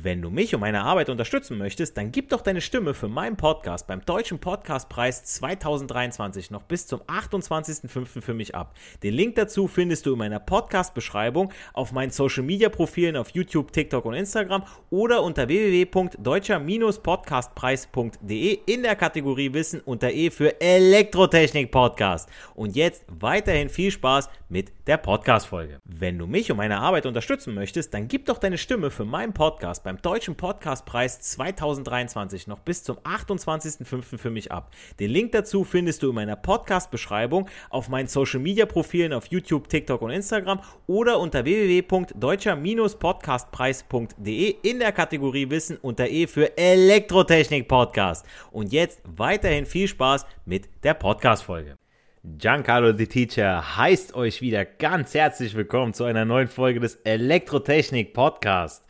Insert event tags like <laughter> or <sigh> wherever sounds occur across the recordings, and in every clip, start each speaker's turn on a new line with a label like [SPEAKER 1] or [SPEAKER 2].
[SPEAKER 1] Wenn du mich und meine Arbeit unterstützen möchtest, dann gib doch deine Stimme für meinen Podcast beim Deutschen Podcastpreis 2023 noch bis zum 28.05. für mich ab. Den Link dazu findest du in meiner Podcast-Beschreibung auf meinen Social-Media-Profilen auf YouTube, TikTok und Instagram oder unter www.deutscher-podcastpreis.de in der Kategorie Wissen unter E für Elektrotechnik Podcast. Und jetzt weiterhin viel Spaß mit der Podcast-Folge. Wenn du mich und meine Arbeit unterstützen möchtest, dann gib doch deine Stimme für meinen Podcast beim Deutschen Podcastpreis 2023 noch bis zum 28.05. für mich ab. Den Link dazu findest du in meiner Podcast-Beschreibung auf meinen Social-Media-Profilen auf YouTube, TikTok und Instagram oder unter www.deutscher-podcastpreis.de in der Kategorie Wissen unter E für Elektrotechnik Podcast. Und jetzt weiterhin viel Spaß mit der Podcast-Folge. Giancarlo the Teacher heißt euch wieder ganz herzlich willkommen zu einer neuen Folge des Elektrotechnik Podcast.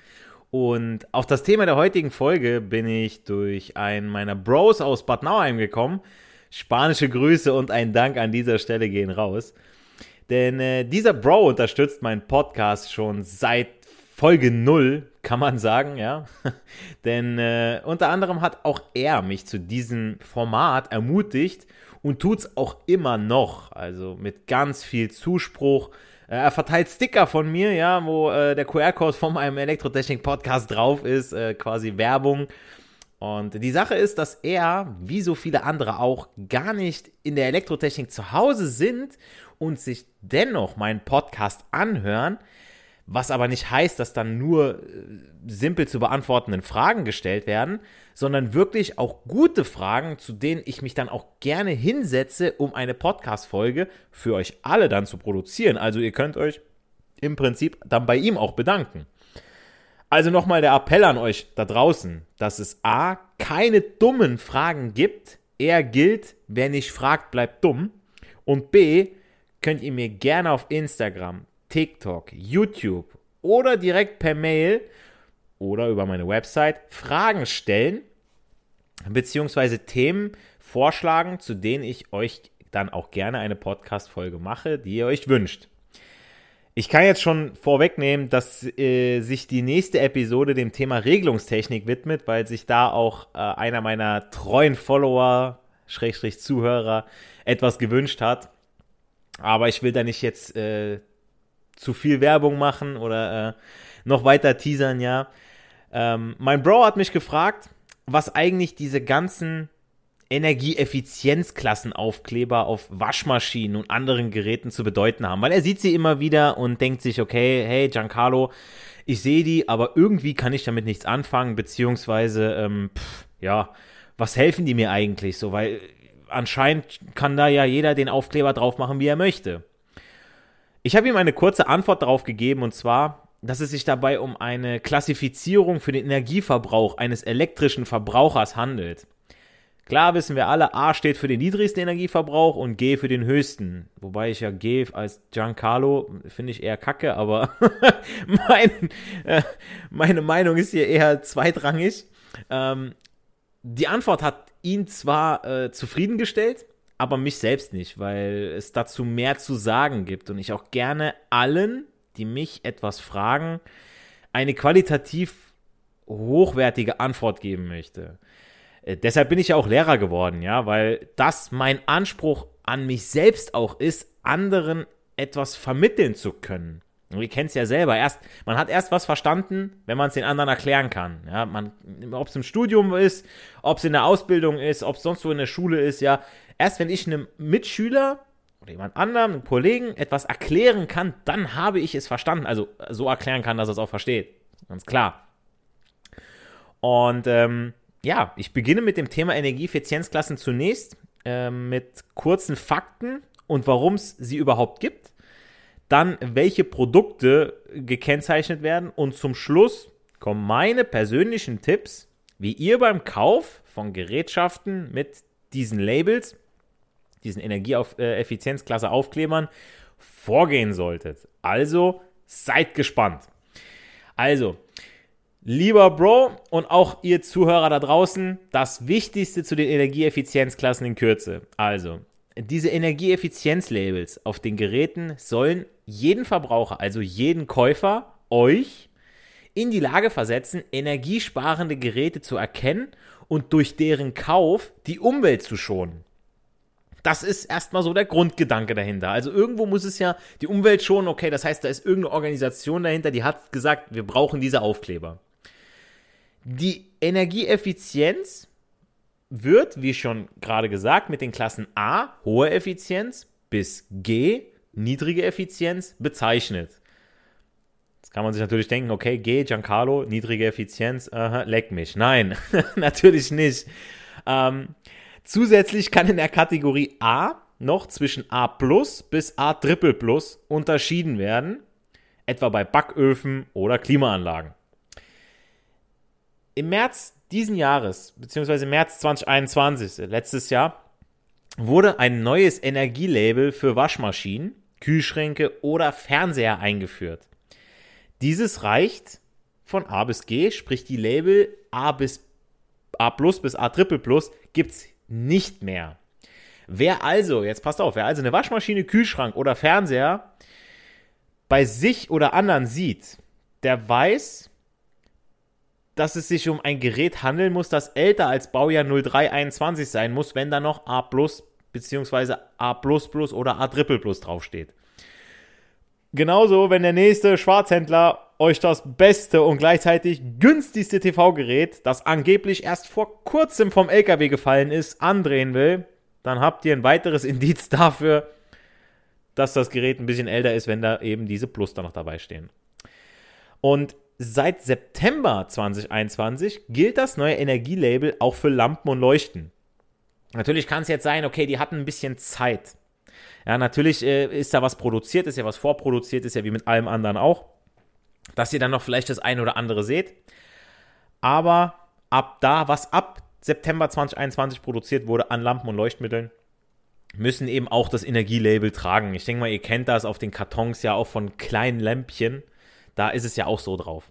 [SPEAKER 1] Und auf das Thema der heutigen Folge bin ich durch einen meiner Bros aus Bad Nauheim gekommen. Spanische Grüße und ein Dank an dieser Stelle gehen raus. Denn äh, dieser Bro unterstützt meinen Podcast schon seit Folge 0, kann man sagen, ja. <laughs> Denn äh, unter anderem hat auch er mich zu diesem Format ermutigt und tut es auch immer noch. Also mit ganz viel Zuspruch. Äh, er verteilt Sticker von mir, ja, wo äh, der QR-Code von meinem Elektrotechnik-Podcast drauf ist, äh, quasi Werbung. Und die Sache ist, dass er, wie so viele andere auch, gar nicht in der Elektrotechnik zu Hause sind und sich dennoch meinen Podcast anhören, was aber nicht heißt, dass dann nur äh, simpel zu beantwortenden Fragen gestellt werden, sondern wirklich auch gute Fragen, zu denen ich mich dann auch gerne hinsetze, um eine Podcast-Folge für euch alle dann zu produzieren. Also ihr könnt euch im Prinzip dann bei ihm auch bedanken. Also nochmal der Appell an euch da draußen, dass es A, keine dummen Fragen gibt. Er gilt, wer nicht fragt, bleibt dumm. Und B, könnt ihr mir gerne auf Instagram, TikTok, YouTube oder direkt per Mail oder über meine Website Fragen stellen beziehungsweise Themen vorschlagen, zu denen ich euch dann auch gerne eine Podcast-Folge mache, die ihr euch wünscht. Ich kann jetzt schon vorwegnehmen, dass äh, sich die nächste Episode dem Thema Regelungstechnik widmet, weil sich da auch äh, einer meiner treuen Follower, Schrägstrich Zuhörer, etwas gewünscht hat. Aber ich will da nicht jetzt äh, zu viel Werbung machen oder äh, noch weiter teasern, ja. Ähm, mein Bro hat mich gefragt, was eigentlich diese ganzen Energieeffizienzklassenaufkleber auf Waschmaschinen und anderen Geräten zu bedeuten haben. Weil er sieht sie immer wieder und denkt sich, okay, hey Giancarlo, ich sehe die, aber irgendwie kann ich damit nichts anfangen, beziehungsweise, ähm, pff, ja, was helfen die mir eigentlich so? Weil anscheinend kann da ja jeder den Aufkleber drauf machen, wie er möchte. Ich habe ihm eine kurze Antwort darauf gegeben und zwar, dass es sich dabei um eine Klassifizierung für den Energieverbrauch eines elektrischen Verbrauchers handelt. Klar wissen wir alle, A steht für den niedrigsten Energieverbrauch und G für den höchsten. Wobei ich ja G als Giancarlo finde ich eher kacke, aber <laughs> mein, äh, meine Meinung ist hier eher zweitrangig. Ähm, die Antwort hat ihn zwar äh, zufriedengestellt, aber mich selbst nicht, weil es dazu mehr zu sagen gibt und ich auch gerne allen, die mich etwas fragen, eine qualitativ hochwertige Antwort geben möchte. Äh, deshalb bin ich ja auch Lehrer geworden, ja, weil das mein Anspruch an mich selbst auch ist, anderen etwas vermitteln zu können. Und ihr kennt es ja selber. Erst, man hat erst was verstanden, wenn man es den anderen erklären kann. Ja, ob es im Studium ist, ob es in der Ausbildung ist, ob es sonst wo in der Schule ist, ja. Erst wenn ich einem Mitschüler oder jemand anderem, einem Kollegen etwas erklären kann, dann habe ich es verstanden. Also so erklären kann, dass er es auch versteht. Ganz klar. Und ähm, ja, ich beginne mit dem Thema Energieeffizienzklassen zunächst äh, mit kurzen Fakten und warum es sie überhaupt gibt dann welche Produkte gekennzeichnet werden und zum Schluss kommen meine persönlichen Tipps, wie ihr beim Kauf von Gerätschaften mit diesen Labels, diesen Energieeffizienzklasse Aufklebern vorgehen solltet. Also seid gespannt. Also, lieber Bro und auch ihr Zuhörer da draußen, das Wichtigste zu den Energieeffizienzklassen in Kürze. Also, diese Energieeffizienzlabels auf den Geräten sollen jeden Verbraucher, also jeden Käufer, euch in die Lage versetzen, energiesparende Geräte zu erkennen und durch deren Kauf die Umwelt zu schonen. Das ist erstmal so der Grundgedanke dahinter. Also irgendwo muss es ja die Umwelt schonen, okay, das heißt, da ist irgendeine Organisation dahinter, die hat gesagt, wir brauchen diese Aufkleber. Die Energieeffizienz wird, wie schon gerade gesagt, mit den Klassen A, hohe Effizienz, bis G, niedrige Effizienz, bezeichnet. Jetzt kann man sich natürlich denken, okay, G, Giancarlo, niedrige Effizienz, aha, leck mich. Nein, <laughs> natürlich nicht. Ähm, zusätzlich kann in der Kategorie A noch zwischen A plus bis A triple plus unterschieden werden, etwa bei Backöfen oder Klimaanlagen. Im März diesen Jahres, beziehungsweise März 2021, letztes Jahr, wurde ein neues Energielabel für Waschmaschinen, Kühlschränke oder Fernseher eingeführt. Dieses reicht von A bis G, sprich die Label A bis A plus bis A triple plus gibt es nicht mehr. Wer also, jetzt passt auf, wer also eine Waschmaschine, Kühlschrank oder Fernseher bei sich oder anderen sieht, der weiß, dass es sich um ein Gerät handeln muss, das älter als Baujahr 0321 sein muss, wenn da noch A bzw. A oder A draufsteht. Genauso, wenn der nächste Schwarzhändler euch das beste und gleichzeitig günstigste TV-Gerät, das angeblich erst vor kurzem vom LKW gefallen ist, andrehen will, dann habt ihr ein weiteres <laughs> Indiz dafür, dass das Gerät ein bisschen älter ist, wenn da eben diese Plus da noch dabei stehen. Und seit September 2021 gilt das neue Energielabel auch für Lampen und Leuchten. Natürlich kann es jetzt sein, okay, die hatten ein bisschen Zeit. Ja, natürlich äh, ist da was produziert, ist ja was vorproduziert, ist ja wie mit allem anderen auch, dass ihr dann noch vielleicht das eine oder andere seht. Aber ab da, was ab September 2021 produziert wurde an Lampen und Leuchtmitteln, müssen eben auch das Energielabel tragen. Ich denke mal, ihr kennt das auf den Kartons ja auch von kleinen Lämpchen. Da ist es ja auch so drauf.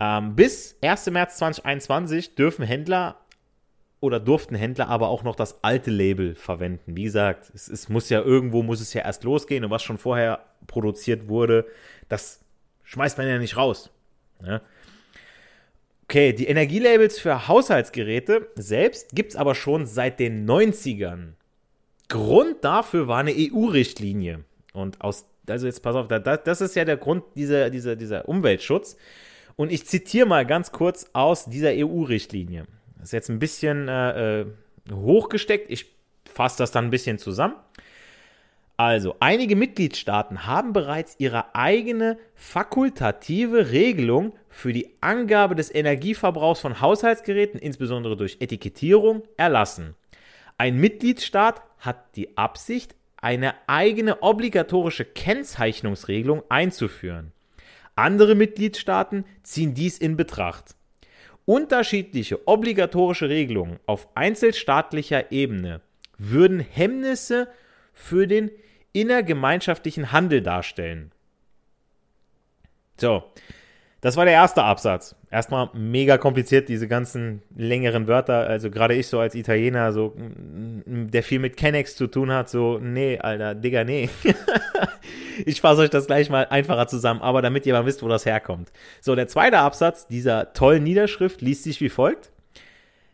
[SPEAKER 1] Ähm, bis 1. März 2021 dürfen Händler oder durften Händler aber auch noch das alte Label verwenden. Wie gesagt, es, es, muss ja irgendwo, muss es ja erst losgehen und was schon vorher produziert wurde, das schmeißt man ja nicht raus. Ja? Okay, die Energielabels für Haushaltsgeräte selbst gibt es aber schon seit den 90ern. Grund dafür war eine EU-Richtlinie. Und aus also jetzt pass auf, das ist ja der Grund dieser, dieser, dieser Umweltschutz. Und ich zitiere mal ganz kurz aus dieser EU-Richtlinie. Das ist jetzt ein bisschen äh, äh, hochgesteckt. Ich fasse das dann ein bisschen zusammen. Also, einige Mitgliedstaaten haben bereits ihre eigene fakultative Regelung für die Angabe des Energieverbrauchs von Haushaltsgeräten, insbesondere durch Etikettierung, erlassen. Ein Mitgliedstaat hat die Absicht, eine eigene obligatorische Kennzeichnungsregelung einzuführen. Andere Mitgliedstaaten ziehen dies in Betracht. Unterschiedliche obligatorische Regelungen auf einzelstaatlicher Ebene würden Hemmnisse für den innergemeinschaftlichen Handel darstellen. So, das war der erste Absatz. Erstmal mega kompliziert, diese ganzen längeren Wörter. Also gerade ich so als Italiener, so, der viel mit Kennex zu tun hat, so, nee, Alter, Digga, nee. <laughs> ich fasse euch das gleich mal einfacher zusammen, aber damit ihr mal wisst, wo das herkommt. So, der zweite Absatz dieser tollen Niederschrift liest sich wie folgt.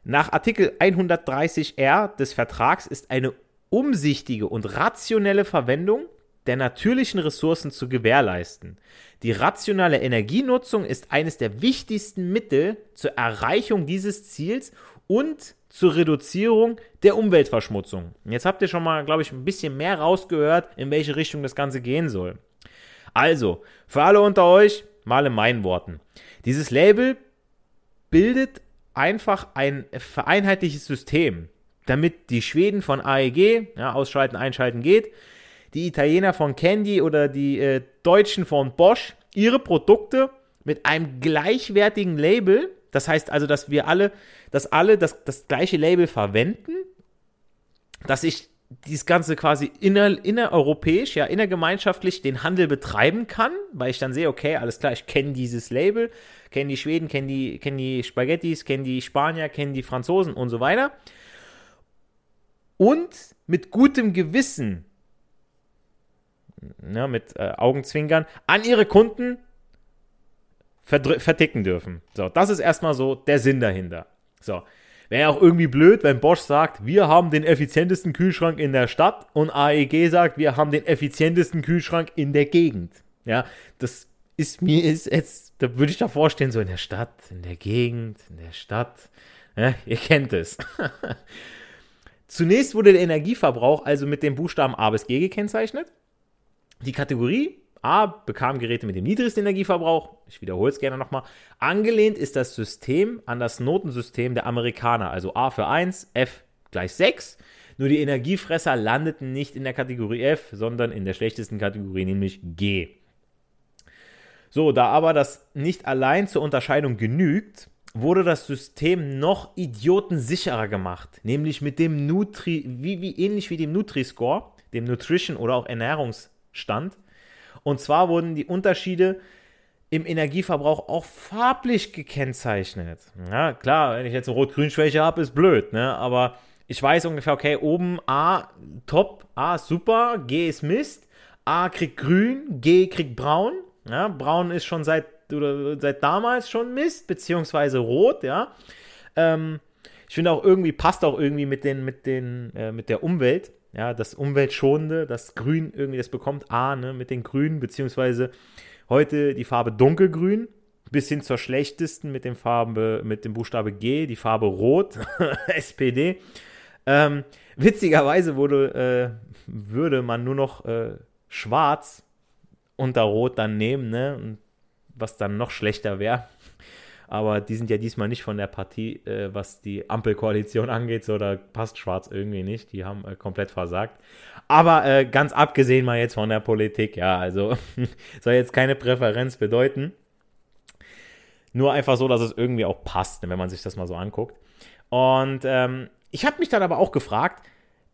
[SPEAKER 1] Nach Artikel 130r des Vertrags ist eine umsichtige und rationelle Verwendung der natürlichen Ressourcen zu gewährleisten. Die rationale Energienutzung ist eines der wichtigsten Mittel zur Erreichung dieses Ziels und zur Reduzierung der Umweltverschmutzung. Jetzt habt ihr schon mal, glaube ich, ein bisschen mehr rausgehört, in welche Richtung das Ganze gehen soll. Also, für alle unter euch, mal in meinen Worten. Dieses Label bildet einfach ein vereinheitliches System, damit die Schweden von AEG, ja, ausschalten, einschalten geht, die Italiener von Candy oder die äh, Deutschen von Bosch ihre Produkte mit einem gleichwertigen Label. Das heißt also, dass wir alle, dass alle das, das gleiche Label verwenden, dass ich dieses Ganze quasi inner, innereuropäisch, ja, innergemeinschaftlich den Handel betreiben kann, weil ich dann sehe, okay, alles klar, ich kenne dieses Label, kenne die Schweden, kenne die, kenn die Spaghettis, kenne die Spanier, kenne die Franzosen und so weiter. Und mit gutem Gewissen, ja, mit äh, Augenzwinkern, an ihre Kunden verticken dürfen. So, das ist erstmal so der Sinn dahinter. So, Wäre auch irgendwie blöd, wenn Bosch sagt, wir haben den effizientesten Kühlschrank in der Stadt und AEG sagt, wir haben den effizientesten Kühlschrank in der Gegend. Ja, das ist mir ist jetzt, da würde ich da vorstellen, so in der Stadt, in der Gegend, in der Stadt. Ja, ihr kennt es. <laughs> Zunächst wurde der Energieverbrauch also mit dem Buchstaben A bis G gekennzeichnet. Die Kategorie A bekam Geräte mit dem niedrigsten Energieverbrauch. Ich wiederhole es gerne nochmal. Angelehnt ist das System an das Notensystem der Amerikaner, also A für 1, F gleich 6. Nur die Energiefresser landeten nicht in der Kategorie F, sondern in der schlechtesten Kategorie, nämlich G. So, da aber das nicht allein zur Unterscheidung genügt, wurde das System noch idiotensicherer gemacht, nämlich mit dem Nutri, wie, wie ähnlich wie dem Nutri-Score, dem Nutrition oder auch Ernährungsstand. Und zwar wurden die Unterschiede im Energieverbrauch auch farblich gekennzeichnet. Ja, klar, wenn ich jetzt eine Rot-Grün-Schwäche habe, ist blöd, ne? Aber ich weiß ungefähr, okay, oben A top, A super, G ist Mist, A kriegt grün, G kriegt braun. Ja, braun ist schon seit, oder seit damals schon Mist, beziehungsweise rot, ja. Ähm, ich finde auch irgendwie, passt auch irgendwie mit, den, mit, den, äh, mit der Umwelt. Ja, das Umweltschonende, das Grün irgendwie, das bekommt A, ne, mit den Grünen, beziehungsweise heute die Farbe dunkelgrün, bis hin zur schlechtesten mit dem Farbe, mit dem Buchstabe G, die Farbe Rot, <laughs> SPD. Ähm, witzigerweise wurde, äh, würde man nur noch äh, Schwarz unter Rot dann nehmen, ne? Was dann noch schlechter wäre aber die sind ja diesmal nicht von der Partie, äh, was die Ampelkoalition <laughs> angeht, so da passt Schwarz irgendwie nicht, die haben äh, komplett versagt. Aber äh, ganz abgesehen mal jetzt von der Politik, ja, also <laughs> soll jetzt keine Präferenz bedeuten. Nur einfach so, dass es irgendwie auch passt, wenn man sich das mal so anguckt. Und ähm, ich habe mich dann aber auch gefragt,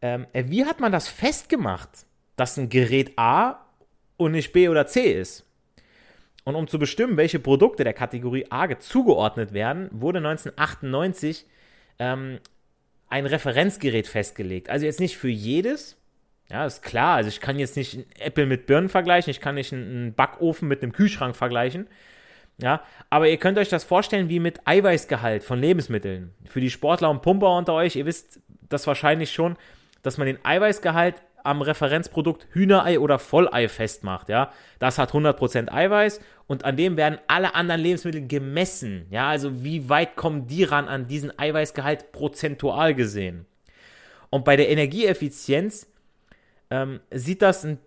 [SPEAKER 1] ähm, äh, wie hat man das festgemacht, dass ein Gerät A und nicht B oder C ist? Und um zu bestimmen, welche Produkte der Kategorie A zugeordnet werden, wurde 1998 ähm, ein Referenzgerät festgelegt. Also jetzt nicht für jedes. Ja, ist klar. Also ich kann jetzt nicht einen Apple mit Birnen vergleichen, ich kann nicht einen Backofen mit einem Kühlschrank vergleichen. Ja, aber ihr könnt euch das vorstellen wie mit Eiweißgehalt von Lebensmitteln. Für die Sportler und Pumper unter euch, ihr wisst das wahrscheinlich schon, dass man den Eiweißgehalt am Referenzprodukt Hühnerei oder Vollei festmacht, ja. Das hat 100% Eiweiß und an dem werden alle anderen Lebensmittel gemessen, ja. Also wie weit kommen die ran an diesen Eiweißgehalt prozentual gesehen? Und bei der Energieeffizienz ähm, sieht das ein,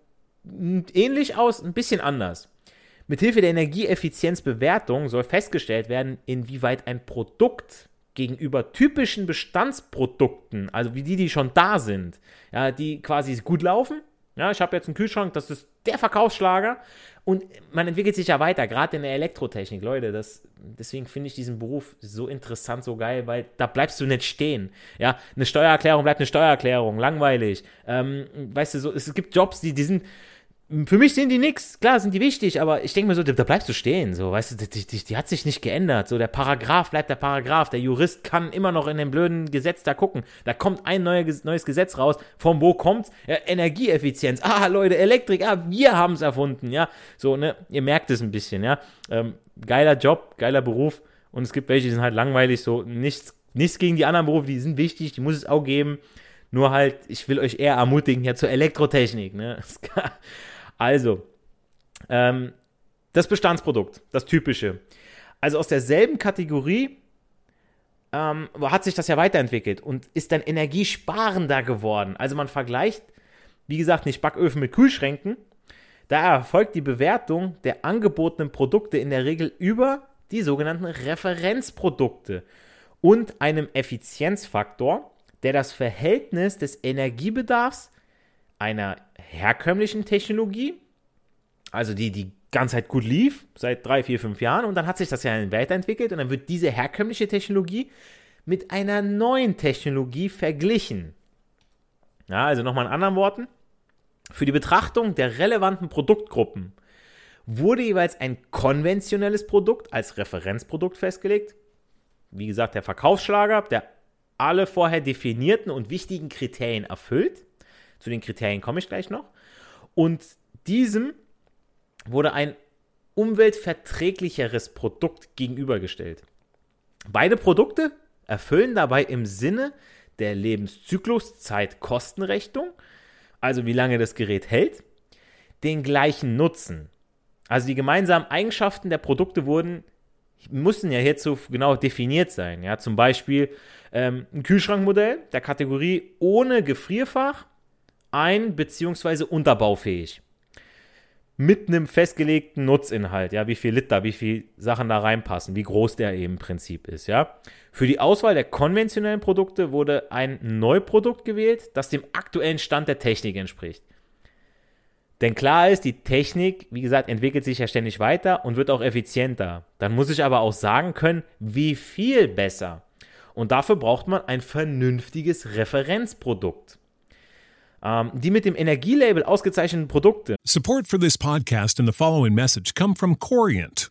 [SPEAKER 1] ähnlich aus, ein bisschen anders. Mithilfe der Energieeffizienzbewertung soll festgestellt werden, inwieweit ein Produkt gegenüber typischen Bestandsprodukten, also wie die, die schon da sind, ja, die quasi gut laufen. Ja, ich habe jetzt einen Kühlschrank, das ist der Verkaufsschlager und man entwickelt sich ja weiter, gerade in der Elektrotechnik, Leute. Das, deswegen finde ich diesen Beruf so interessant, so geil, weil da bleibst du nicht stehen. Ja, eine Steuererklärung bleibt eine Steuererklärung, langweilig. Ähm, weißt du, so, es gibt Jobs, die, die sind für mich sind die nix, klar sind die wichtig, aber ich denke mir so, da, bleibst du stehen, so, weißt du, die, die, die, hat sich nicht geändert, so, der Paragraph bleibt der Paragraph, der Jurist kann immer noch in dem blöden Gesetz da gucken, da kommt ein neuer, neues Gesetz raus, von wo kommt's? Ja, Energieeffizienz, ah, Leute, Elektrik, ah, wir haben's erfunden, ja, so, ne, ihr merkt es ein bisschen, ja, ähm, geiler Job, geiler Beruf. Und es gibt welche, die sind halt langweilig, so, nichts, nichts gegen die anderen Berufe, die sind wichtig, die muss es auch geben, nur halt, ich will euch eher ermutigen, ja, zur Elektrotechnik, ne, <laughs> Also, ähm, das Bestandsprodukt, das typische. Also aus derselben Kategorie ähm, hat sich das ja weiterentwickelt und ist dann energiesparender geworden. Also man vergleicht, wie gesagt, nicht Backöfen mit Kühlschränken. Da erfolgt die Bewertung der angebotenen Produkte in der Regel über die sogenannten Referenzprodukte und einem Effizienzfaktor, der das Verhältnis des Energiebedarfs einer herkömmlichen Technologie, also die, die ganz halt gut lief, seit drei, vier, fünf Jahren. Und dann hat sich das ja weiterentwickelt und dann wird diese herkömmliche Technologie mit einer neuen Technologie verglichen. Ja, also nochmal in anderen Worten. Für die Betrachtung der relevanten Produktgruppen wurde jeweils ein konventionelles Produkt als Referenzprodukt festgelegt. Wie gesagt, der Verkaufsschlager, der alle vorher definierten und wichtigen Kriterien erfüllt. Zu den Kriterien komme ich gleich noch. Und diesem wurde ein umweltverträglicheres Produkt gegenübergestellt. Beide Produkte erfüllen dabei im Sinne der Lebenszyklus-Zeit-Kostenrechnung, also wie lange das Gerät hält, den gleichen Nutzen. Also die gemeinsamen Eigenschaften der Produkte wurden, mussten ja hierzu genau definiert sein. Ja, zum Beispiel ähm, ein Kühlschrankmodell der Kategorie ohne Gefrierfach, ein- bzw. unterbaufähig mit einem festgelegten Nutzinhalt, ja, wie viel Liter, wie viel Sachen da reinpassen, wie groß der eben im Prinzip ist, ja. Für die Auswahl der konventionellen Produkte wurde ein Neuprodukt gewählt, das dem aktuellen Stand der Technik entspricht. Denn klar ist, die Technik, wie gesagt, entwickelt sich ja ständig weiter und wird auch effizienter. Dann muss ich aber auch sagen können, wie viel besser. Und dafür braucht man ein vernünftiges Referenzprodukt. Ähm, die mit dem Energielabel ausgezeichneten Produkte.
[SPEAKER 2] Support for this podcast and the following message come from Corient.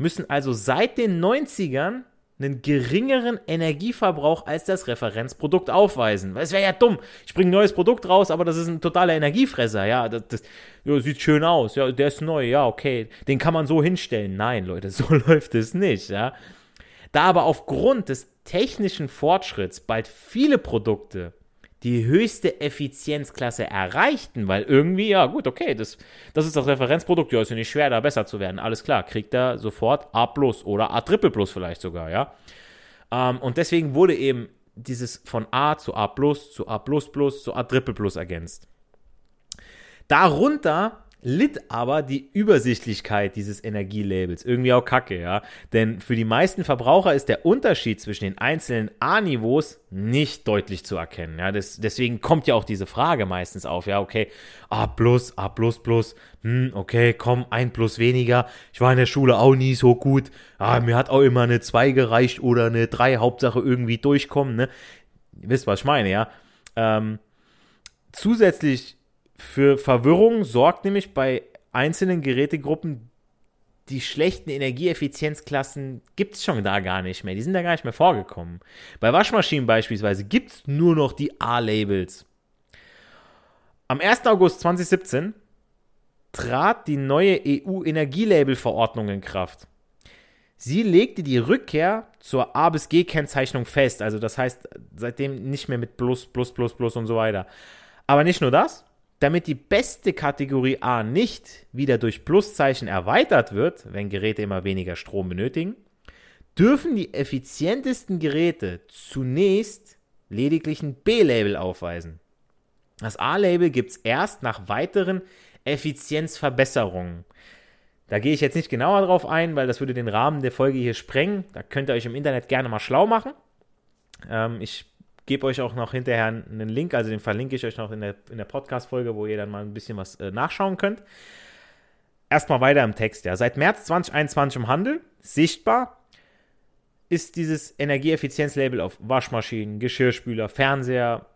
[SPEAKER 1] Müssen also seit den 90ern einen geringeren Energieverbrauch als das Referenzprodukt aufweisen. Weil es wäre ja dumm. Ich bringe ein neues Produkt raus, aber das ist ein totaler Energiefresser. Ja, das, das ja, sieht schön aus. Ja, der ist neu. Ja, okay. Den kann man so hinstellen. Nein, Leute, <laughs> so läuft es nicht. Ja. Da aber aufgrund des technischen Fortschritts bald viele Produkte die höchste Effizienzklasse erreichten, weil irgendwie, ja gut, okay, das, das ist das Referenzprodukt, ja, ist ja nicht schwer, da besser zu werden, alles klar, kriegt er sofort A plus oder A triple plus vielleicht sogar, ja. Ähm, und deswegen wurde eben dieses von A zu A plus zu A plus plus zu A triple plus ergänzt. Darunter litt aber die Übersichtlichkeit dieses Energielabels. Irgendwie auch kacke, ja. Denn für die meisten Verbraucher ist der Unterschied zwischen den einzelnen A-Niveaus nicht deutlich zu erkennen. Ja, das, deswegen kommt ja auch diese Frage meistens auf. Ja, okay, A plus, A plus plus, hm, okay, komm, ein plus weniger. Ich war in der Schule auch nie so gut. Ah, mir hat auch immer eine 2 gereicht oder eine 3, Hauptsache irgendwie durchkommen, ne? Ihr wisst, was ich meine, ja. Ähm, zusätzlich für Verwirrung sorgt nämlich bei einzelnen Gerätegruppen die schlechten Energieeffizienzklassen gibt es schon da gar nicht mehr. Die sind da gar nicht mehr vorgekommen. Bei Waschmaschinen beispielsweise gibt es nur noch die A-Labels. Am 1. August 2017 trat die neue EU-Energielabel-Verordnung in Kraft. Sie legte die Rückkehr zur A bis G-Kennzeichnung fest. Also das heißt seitdem nicht mehr mit Plus, Plus, Plus, Plus und so weiter. Aber nicht nur das, damit die beste Kategorie A nicht wieder durch Pluszeichen erweitert wird, wenn Geräte immer weniger Strom benötigen, dürfen die effizientesten Geräte zunächst lediglich ein B-Label aufweisen. Das A-Label gibt es erst nach weiteren Effizienzverbesserungen. Da gehe ich jetzt nicht genauer drauf ein, weil das würde den Rahmen der Folge hier sprengen. Da könnt ihr euch im Internet gerne mal schlau machen. Ähm, ich gebe euch auch noch hinterher einen Link, also den verlinke ich euch noch in der, in der Podcast-Folge, wo ihr dann mal ein bisschen was äh, nachschauen könnt. Erstmal weiter im Text. Ja. Seit März 2021 im Handel, sichtbar, ist dieses Energieeffizienzlabel auf Waschmaschinen, Geschirrspüler, Fernseher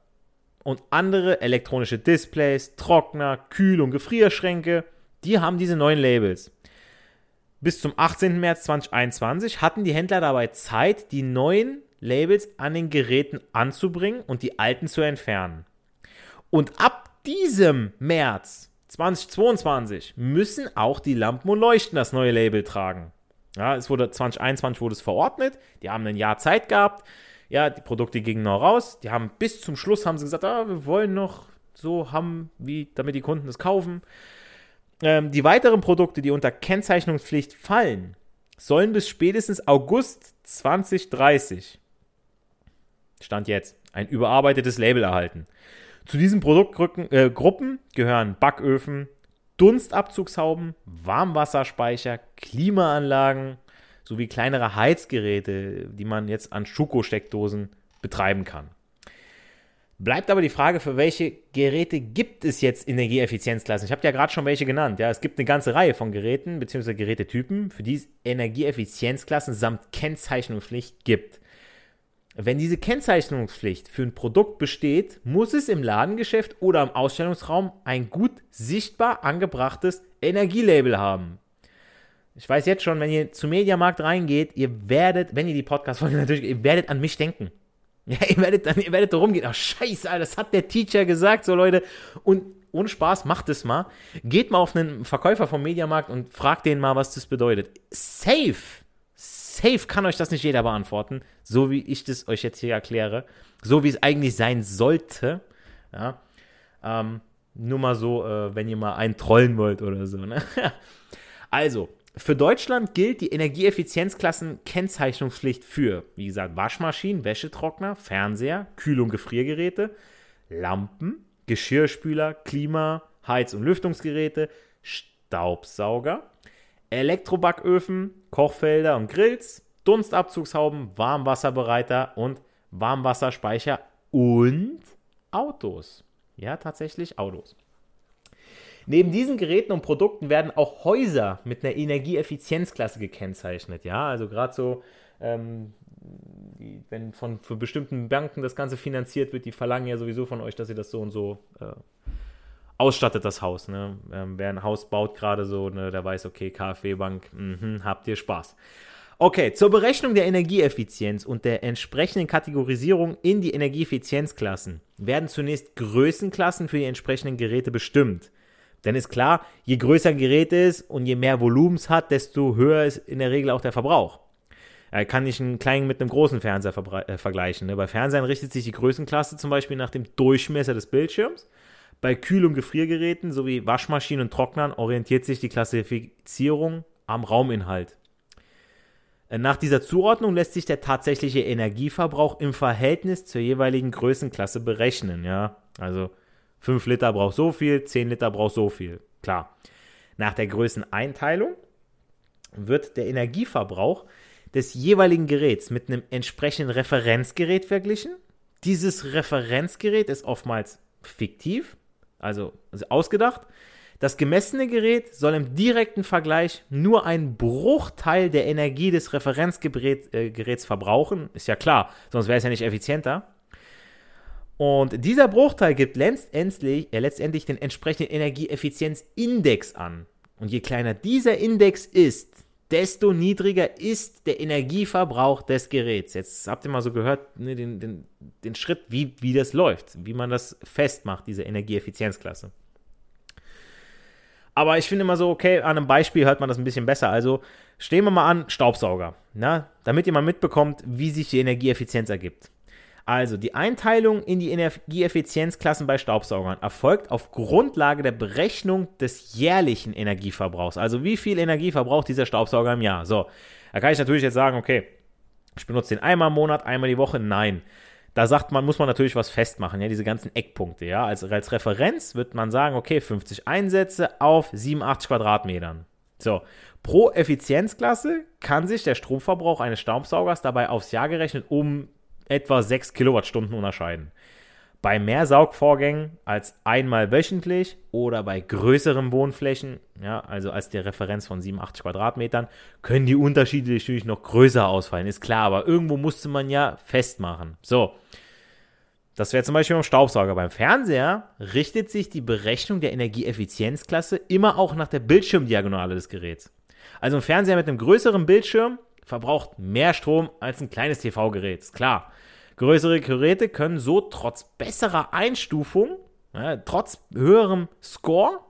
[SPEAKER 1] und andere elektronische Displays, Trockner, Kühl- und Gefrierschränke, die haben diese neuen Labels. Bis zum 18. März 2021 hatten die Händler dabei Zeit, die neuen Labels an den Geräten anzubringen und die alten zu entfernen. Und ab diesem März 2022 müssen auch die Lampen und Leuchten das neue Label tragen. Ja, es wurde 2021 wurde es verordnet, die haben ein Jahr Zeit gehabt. Ja, die Produkte gingen noch raus. Die haben bis zum Schluss haben sie gesagt, ah, wir wollen noch so haben, wie damit die Kunden es kaufen. Ähm, die weiteren Produkte, die unter Kennzeichnungspflicht fallen, sollen bis spätestens August 2030 Stand jetzt, ein überarbeitetes Label erhalten. Zu diesen Produktgruppen äh, gehören Backöfen, Dunstabzugshauben, Warmwasserspeicher, Klimaanlagen sowie kleinere Heizgeräte, die man jetzt an Schuko-Steckdosen betreiben kann. Bleibt aber die Frage, für welche Geräte gibt es jetzt Energieeffizienzklassen? Ich habe ja gerade schon welche genannt. Ja, es gibt eine ganze Reihe von Geräten bzw. Gerätetypen, für die es Energieeffizienzklassen samt Kennzeichnungspflicht gibt. Wenn diese Kennzeichnungspflicht für ein Produkt besteht, muss es im Ladengeschäft oder im Ausstellungsraum ein gut sichtbar angebrachtes Energielabel haben. Ich weiß jetzt schon, wenn ihr zum Mediamarkt reingeht, ihr werdet, wenn ihr die Podcast-Folge <laughs> natürlich, ihr werdet an mich denken. <laughs> Ja, ihr werdet dann, ihr werdet da rumgehen. Ach, scheiße, Alter, das hat der Teacher gesagt, so Leute. Und ohne Spaß, macht es mal. Geht mal auf einen Verkäufer vom Mediamarkt und fragt den mal, was das bedeutet. Safe safe kann euch das nicht jeder beantworten, so wie ich das euch jetzt hier erkläre, so wie es eigentlich sein sollte. Ja, ähm, nur mal so, äh, wenn ihr mal einen trollen wollt oder so. Ne? <laughs> also, für Deutschland gilt die Energieeffizienzklassen-Kennzeichnungspflicht für, wie gesagt, Waschmaschinen, Wäschetrockner, Fernseher, Kühl- und Gefriergeräte, Lampen, Geschirrspüler, Klima, Heiz- und Lüftungsgeräte, Staubsauger, Elektrobacköfen, Kochfelder und Grills, Dunstabzugshauben, Warmwasserbereiter und Warmwasserspeicher und Autos. Ja, tatsächlich Autos. Neben diesen Geräten und Produkten werden auch Häuser mit einer Energieeffizienzklasse gekennzeichnet. Ja, also gerade so, ähm, wenn von für bestimmten Banken das Ganze finanziert wird, die verlangen ja sowieso von euch, dass ihr das so und so äh, ausstattet das Haus. Ne? Ähm, wer ein Haus baut gerade so, ne, der weiß, okay, KfW-Bank, mhm, habt ihr Spaß. Okay, zur Berechnung der Energieeffizienz und der entsprechenden Kategorisierung in die Energieeffizienzklassen werden zunächst Größenklassen für die entsprechenden Geräte bestimmt. Denn ist klar, je größer ein Gerät ist und je mehr Volumen es hat, desto höher ist in der Regel auch der Verbrauch. Er kann nicht einen kleinen mit einem großen Fernseher äh, vergleichen. Ne? Bei Fernsehern richtet sich die Größenklasse zum Beispiel nach dem Durchmesser des Bildschirms bei Kühl- und Gefriergeräten sowie Waschmaschinen und Trocknern orientiert sich die Klassifizierung am Rauminhalt. Äh, nach dieser Zuordnung lässt sich der tatsächliche Energieverbrauch im Verhältnis zur jeweiligen Größenklasse berechnen. Ja? Also 5 Liter braucht so viel, 10 Liter braucht so viel. Klar. Nach der Größeneinteilung wird der Energieverbrauch des jeweiligen Geräts mit einem entsprechenden Referenzgerät verglichen. Dieses Referenzgerät ist oftmals fiktiv, also, ausgedacht. Das gemessene Gerät soll im direkten Vergleich nur einen Bruchteil der Energie des Referenzgeräts äh, verbrauchen. Ist ja klar, sonst wäre es ja nicht effizienter. Und dieser Bruchteil gibt letztendlich, äh, letztendlich den entsprechenden Energieeffizienzindex an. Und je kleiner dieser Index ist, desto niedriger ist der Energieverbrauch des Geräts. Jetzt habt ihr mal so gehört, ne, den, den, den Schritt, wie, wie das läuft, wie man das festmacht, diese Energieeffizienzklasse. Aber ich finde immer so, okay, an einem Beispiel hört man das ein bisschen besser. Also stehen wir mal an, Staubsauger, na, damit ihr mal mitbekommt, wie sich die Energieeffizienz ergibt. Also, die Einteilung in die Energieeffizienzklassen bei Staubsaugern erfolgt auf Grundlage der Berechnung des jährlichen Energieverbrauchs. Also, wie viel Energie verbraucht dieser Staubsauger im Jahr? So, da kann ich natürlich jetzt sagen, okay, ich benutze den einmal im Monat, einmal die Woche. Nein. Da sagt man, muss man natürlich was festmachen, ja, diese ganzen Eckpunkte, ja. Also als Referenz wird man sagen, okay, 50 Einsätze auf 87 Quadratmetern. So, pro Effizienzklasse kann sich der Stromverbrauch eines Staubsaugers dabei aufs Jahr gerechnet um etwa 6 Kilowattstunden unterscheiden. Bei mehr Saugvorgängen als einmal wöchentlich oder bei größeren Wohnflächen, ja, also als die Referenz von 87 Quadratmetern, können die Unterschiede natürlich noch größer ausfallen, ist klar, aber irgendwo musste man ja festmachen. So, das wäre zum Beispiel beim Staubsauger. Beim Fernseher richtet sich die Berechnung der Energieeffizienzklasse immer auch nach der Bildschirmdiagonale des Geräts. Also ein Fernseher mit einem größeren Bildschirm verbraucht mehr Strom als ein kleines TV-Gerät, ist klar. Größere Geräte können so trotz besserer Einstufung, ja, trotz höherem Score,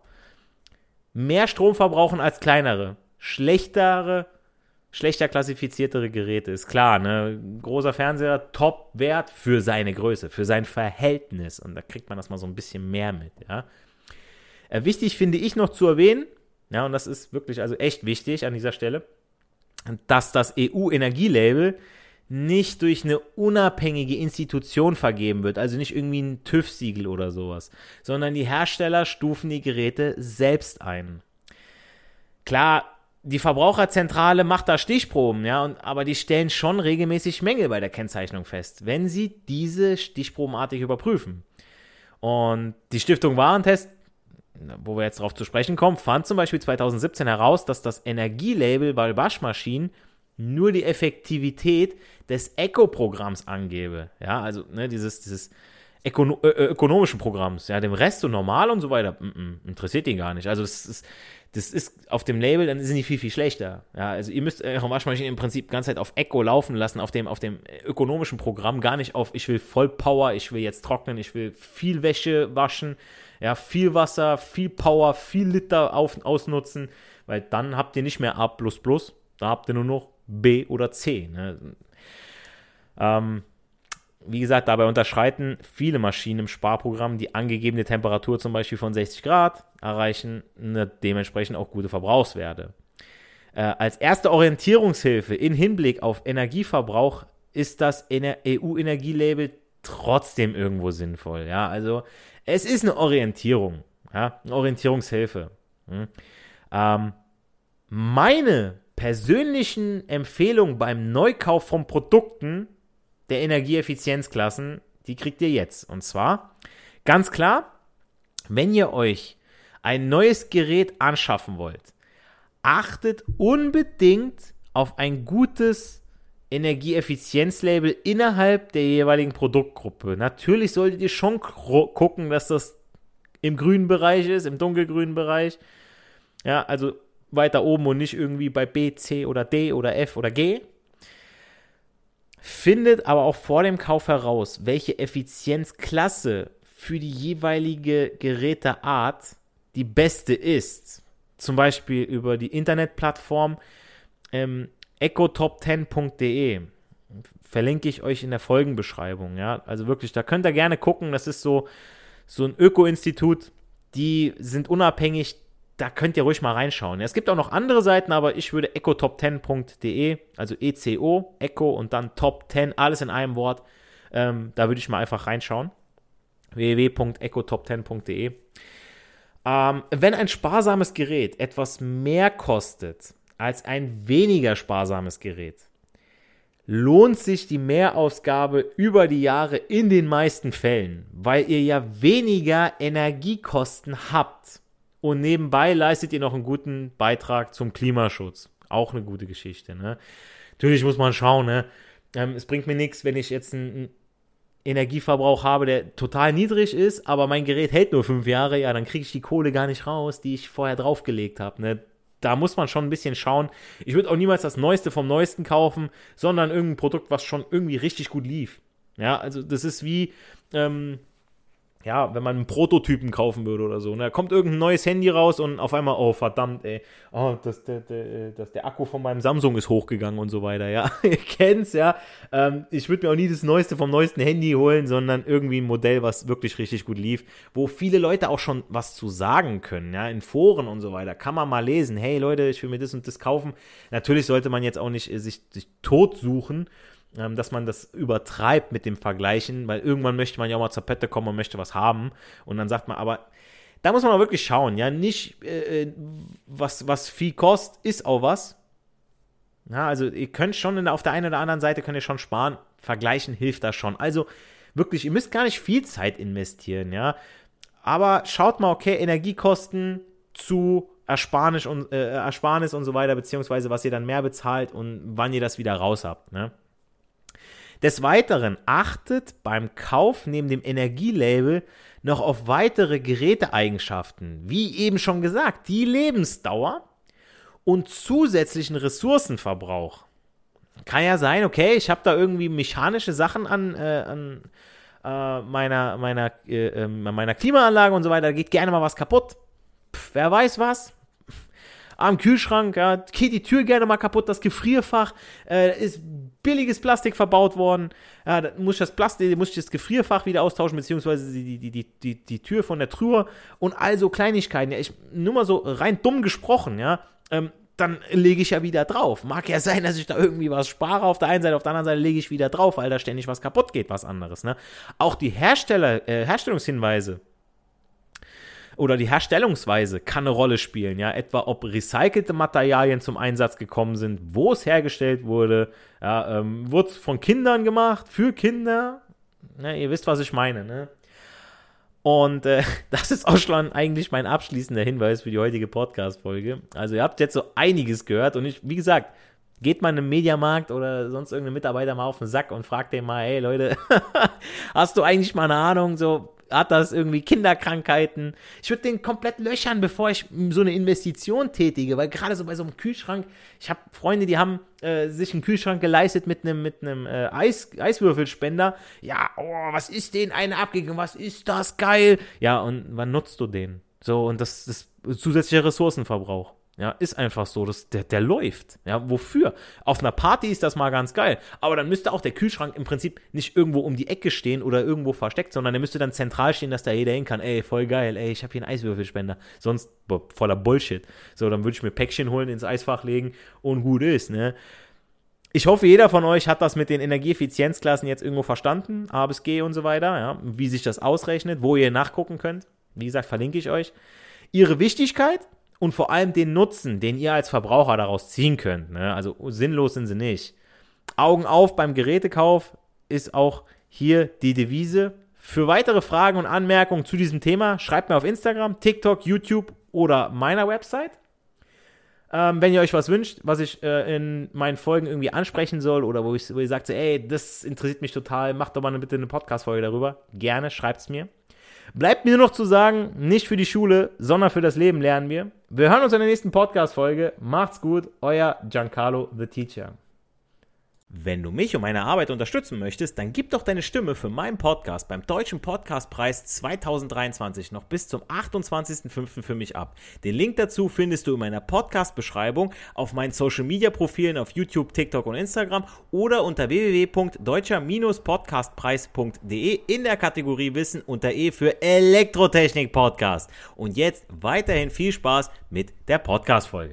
[SPEAKER 1] mehr Strom verbrauchen als kleinere. Schlechtere, schlechter klassifiziertere Geräte, ist klar. Ne? Großer Fernseher, Top-Wert für seine Größe, für sein Verhältnis. Und da kriegt man das mal so ein bisschen mehr mit. Ja? Äh, wichtig finde ich noch zu erwähnen, ja, und das ist wirklich also echt wichtig an dieser Stelle, dass das EU-Energielabel nicht durch eine unabhängige Institution vergeben wird, also nicht irgendwie ein TÜV-Siegel oder sowas, sondern die Hersteller stufen die Geräte selbst ein. Klar, die Verbraucherzentrale macht da Stichproben, ja, und, aber die stellen schon regelmäßig Mängel bei der Kennzeichnung fest, wenn sie diese stichprobenartig überprüfen. Und die Stiftung Warentest, wo wir jetzt darauf zu sprechen kommen, fand zum Beispiel 2017 heraus, dass das Energielabel bei Waschmaschinen nur die Effektivität des Eco-Programms angebe. Ja, also ne, dieses, dieses Ökono ökonomischen Programms. Ja, dem Rest so normal und so weiter, -mm, interessiert ihn gar nicht. Also das ist, das ist auf dem Label, dann sind die viel, viel schlechter. Ja, also ihr müsst eure Waschmaschine im Prinzip die ganze Zeit auf Eco laufen lassen, auf dem, auf dem ökonomischen Programm, gar nicht auf, ich will Vollpower, ich will jetzt trocknen, ich will viel Wäsche waschen, ja, viel Wasser, viel Power, viel Liter auf, ausnutzen, weil dann habt ihr nicht mehr A++, da habt ihr nur noch B oder C. Ne? Ähm, wie gesagt, dabei unterschreiten viele Maschinen im Sparprogramm die angegebene Temperatur zum Beispiel von 60 Grad, erreichen dementsprechend auch gute Verbrauchswerte. Äh, als erste Orientierungshilfe in Hinblick auf Energieverbrauch ist das EU-Energielabel trotzdem irgendwo sinnvoll. Ja, also es ist eine Orientierung, ja, eine Orientierungshilfe. Hm. Ähm, meine persönlichen Empfehlungen beim Neukauf von Produkten der Energieeffizienzklassen, die kriegt ihr jetzt. Und zwar ganz klar, wenn ihr euch ein neues Gerät anschaffen wollt, achtet unbedingt auf ein gutes Energieeffizienzlabel innerhalb der jeweiligen Produktgruppe. Natürlich solltet ihr schon gucken, dass das im grünen Bereich ist, im dunkelgrünen Bereich. Ja, also weiter oben und nicht irgendwie bei B, C oder D oder F oder G. Findet aber auch vor dem Kauf heraus, welche Effizienzklasse für die jeweilige Geräteart die beste ist. Zum Beispiel über die Internetplattform ähm, ecotop10.de. Verlinke ich euch in der Folgenbeschreibung. Ja? Also wirklich, da könnt ihr gerne gucken. Das ist so, so ein Öko-Institut. Die sind unabhängig, da könnt ihr ruhig mal reinschauen. Es gibt auch noch andere Seiten, aber ich würde ecotop10.de, also ECO, Eco und dann Top 10, alles in einem Wort. Ähm, da würde ich mal einfach reinschauen. www.ecotop10.de. Ähm, wenn ein sparsames Gerät etwas mehr kostet als ein weniger sparsames Gerät, lohnt sich die Mehrausgabe über die Jahre in den meisten Fällen, weil ihr ja weniger Energiekosten habt. Und nebenbei leistet ihr noch einen guten Beitrag zum Klimaschutz. Auch eine gute Geschichte. Ne? Natürlich muss man schauen. Ne? Ähm, es bringt mir nichts, wenn ich jetzt einen Energieverbrauch habe, der total niedrig ist, aber mein Gerät hält nur fünf Jahre. Ja, dann kriege ich die Kohle gar nicht raus, die ich vorher draufgelegt habe. Ne? Da muss man schon ein bisschen schauen. Ich würde auch niemals das Neueste vom Neuesten kaufen, sondern irgendein Produkt, was schon irgendwie richtig gut lief. Ja, also das ist wie, ähm, ja, wenn man einen Prototypen kaufen würde oder so. Und ne? da kommt irgendein neues Handy raus und auf einmal, oh verdammt, ey, oh, das, der, der, das, der Akku von meinem Samsung ist hochgegangen und so weiter, ja. <laughs> Ihr kennt's, ja. Ähm, ich würde mir auch nie das Neueste vom neuesten Handy holen, sondern irgendwie ein Modell, was wirklich richtig gut lief, wo viele Leute auch schon was zu sagen können, ja, in Foren und so weiter. Kann man mal lesen, hey Leute, ich will mir das und das kaufen. Natürlich sollte man jetzt auch nicht äh, sich, sich tot suchen ähm, dass man das übertreibt mit dem Vergleichen, weil irgendwann möchte man ja auch mal zur Pette kommen und möchte was haben. Und dann sagt man aber, da muss man auch wirklich schauen, ja, nicht äh, was, was viel kostet, ist auch was. Ja, also ihr könnt schon auf der einen oder anderen Seite könnt ihr schon sparen, vergleichen hilft das schon. Also wirklich, ihr müsst gar nicht viel Zeit investieren, ja. Aber schaut mal, okay, Energiekosten zu Ersparnis und, äh, Ersparnis und so weiter, beziehungsweise was ihr dann mehr bezahlt und wann ihr das wieder raus habt, ne? Des Weiteren achtet beim Kauf neben dem Energielabel noch auf weitere Geräteeigenschaften, wie eben schon gesagt, die Lebensdauer und zusätzlichen Ressourcenverbrauch. Kann ja sein, okay, ich habe da irgendwie mechanische Sachen an, äh, an äh, meiner, meiner, äh, ähm, meiner Klimaanlage und so weiter, da geht gerne mal was kaputt. Pff, wer weiß was, am Kühlschrank, ja, geht die Tür gerne mal kaputt, das Gefrierfach äh, ist billiges Plastik verbaut worden. Ja, da muss ich das Plastik, muss ich das Gefrierfach wieder austauschen, beziehungsweise die, die, die, die, die Tür von der Truhe und all so Kleinigkeiten. Ja, ich, nur mal so rein dumm gesprochen, ja. Ähm, dann lege ich ja wieder drauf. Mag ja sein, dass ich da irgendwie was spare auf der einen Seite, auf der anderen Seite lege ich wieder drauf, weil da ständig was kaputt geht, was anderes. Ne? Auch die Hersteller, äh, Herstellungshinweise oder die Herstellungsweise kann eine Rolle spielen, ja, etwa ob recycelte Materialien zum Einsatz gekommen sind, wo es hergestellt wurde, ja, ähm, wurde es von Kindern gemacht, für Kinder, ne, ihr wisst, was ich meine, ne? Und äh, <laughs> das ist auch schon eigentlich mein abschließender Hinweis für die heutige Podcast-Folge. Also ihr habt jetzt so einiges gehört und ich, wie gesagt, geht mal in einen Mediamarkt oder sonst irgendeinen Mitarbeiter mal auf den Sack und fragt den mal, hey Leute, <laughs> hast du eigentlich mal eine Ahnung, so hat das irgendwie Kinderkrankheiten. Ich würde den komplett löchern, bevor ich so eine Investition tätige, weil gerade so bei so einem Kühlschrank, ich habe Freunde, die haben äh, sich einen Kühlschrank geleistet mit einem mit einem äh, Eis, Eiswürfelspender. Ja, oh, was ist den eine abgegangen? Was ist das geil? Ja, und wann nutzt du den? So und das ist zusätzlicher Ressourcenverbrauch. Ja, ist einfach so, das, der, der läuft. Ja, wofür? Auf einer Party ist das mal ganz geil. Aber dann müsste auch der Kühlschrank im Prinzip nicht irgendwo um die Ecke stehen oder irgendwo versteckt, sondern der müsste dann zentral stehen, dass da jeder hin kann. Ey, voll geil, ey, ich habe hier einen Eiswürfelspender. Sonst boah, voller Bullshit. So, dann würde ich mir Päckchen holen, ins Eisfach legen und gut ist, ne? Ich hoffe, jeder von euch hat das mit den Energieeffizienzklassen jetzt irgendwo verstanden, A bis G und so weiter, ja, wie sich das ausrechnet, wo ihr nachgucken könnt. Wie gesagt, verlinke ich euch. Ihre Wichtigkeit, und vor allem den Nutzen, den ihr als Verbraucher daraus ziehen könnt. Ne? Also sinnlos sind sie nicht. Augen auf beim Gerätekauf ist auch hier die Devise. Für weitere Fragen und Anmerkungen zu diesem Thema schreibt mir auf Instagram, TikTok, YouTube oder meiner Website. Ähm, wenn ihr euch was wünscht, was ich äh, in meinen Folgen irgendwie ansprechen soll oder wo, ich, wo ihr sagt, ey, das interessiert mich total, macht doch mal bitte eine Podcast-Folge darüber, gerne schreibt es mir. Bleibt mir nur noch zu sagen, nicht für die Schule, sondern für das Leben lernen wir. Wir hören uns in der nächsten Podcast-Folge. Macht's gut, euer Giancarlo the Teacher. Wenn du mich und meine Arbeit unterstützen möchtest, dann gib doch deine Stimme für meinen Podcast beim Deutschen Podcastpreis 2023 noch bis zum 28.05. für mich ab. Den Link dazu findest du in meiner Podcast-Beschreibung auf meinen Social-Media-Profilen auf YouTube, TikTok und Instagram oder unter www.deutscher-podcastpreis.de in der Kategorie Wissen unter E für Elektrotechnik Podcast. Und jetzt weiterhin viel Spaß mit der Podcast-Folge.